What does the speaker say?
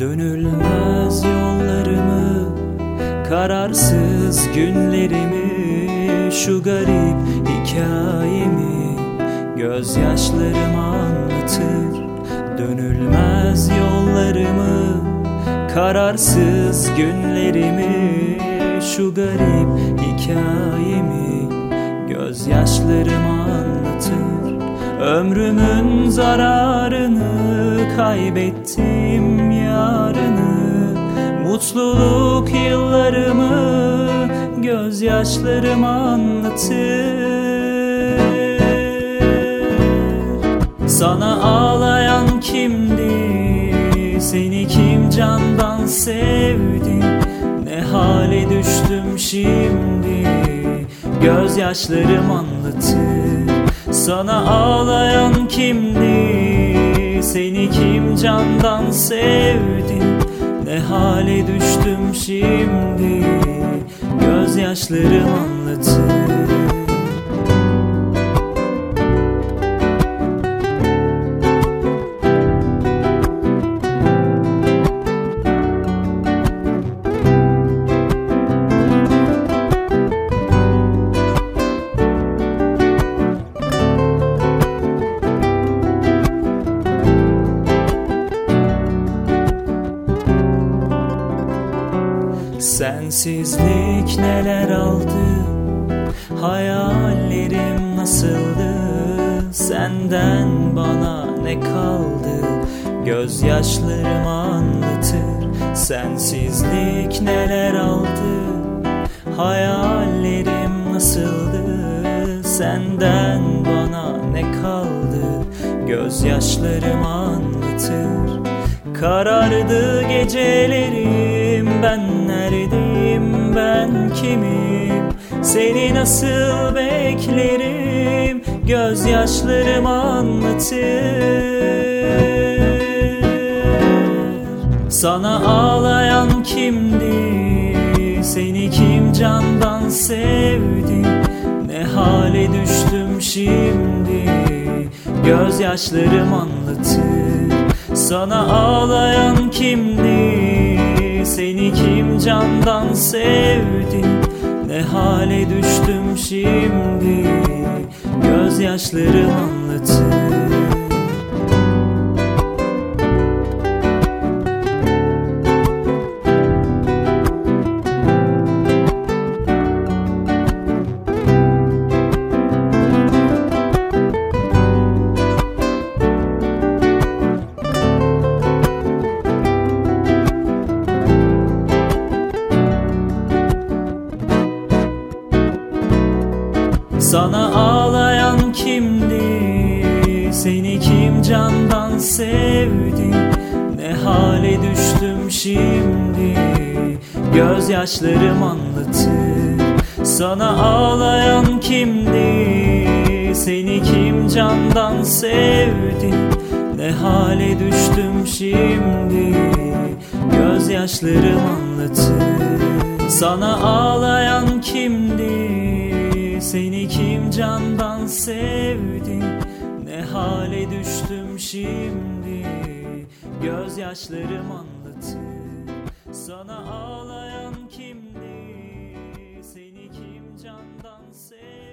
Dönülmez yollarımı Kararsız günlerimi Şu garip hikayemi Gözyaşlarım anlatır. Dönülmez yollarımı Kararsız günlerimi Şu garip hikayemi Gözyaşlarım anlatır. Ömrümün zararını Kaybettim yarını Mutluluk yıllarımı Gözyaşlarım anlatır. Sana ağlayan kimdi? Seni kim candan sevdi? Ne hale düştüm şimdi? Gözyaşlarım anlatır. Sana ağlayan kimdi Seni kim candan sevdi? Ne hale düştüm şimdi? Gözyaşlarım anlatır Sensizlik neler aldı? Hayallerim nasıldı? Senden bana ne kaldı? Gözyaşlarım anlatır. Sensizlik neler aldı? Hayallerim nasıldı? Senden bana ne kaldı? Gözyaşlarım anlatır Karardı gecelerim ben neredeyim ben kimim? Seni nasıl beklerim gözyaşlarım anlatır. Sana ağlayan kimdi? Seni kim candan sevdi? Ne hale düştüm şimdi? Gözyaşlarım anlatır sana ağlayan kimdi? Seni kim candan sevdi? Ne hale düştüm şimdi? Gözyaşlarım anlatır Sana ağlayan kimdi? Seni kim candan sevdi? Ne hale düştüm şimdi? Gözyaşlarım anlatır Sana ağlayan kimdi? Seni kim candan sevdi? Ne hale düştüm şimdi? Gözyaşlarım anlatır Sana ağlayan kimdi candan sevdi Ne hale düştüm şimdi? Gözyaşlarım anlatır. Sana ağlayan kimdi Seni kim candan sevdi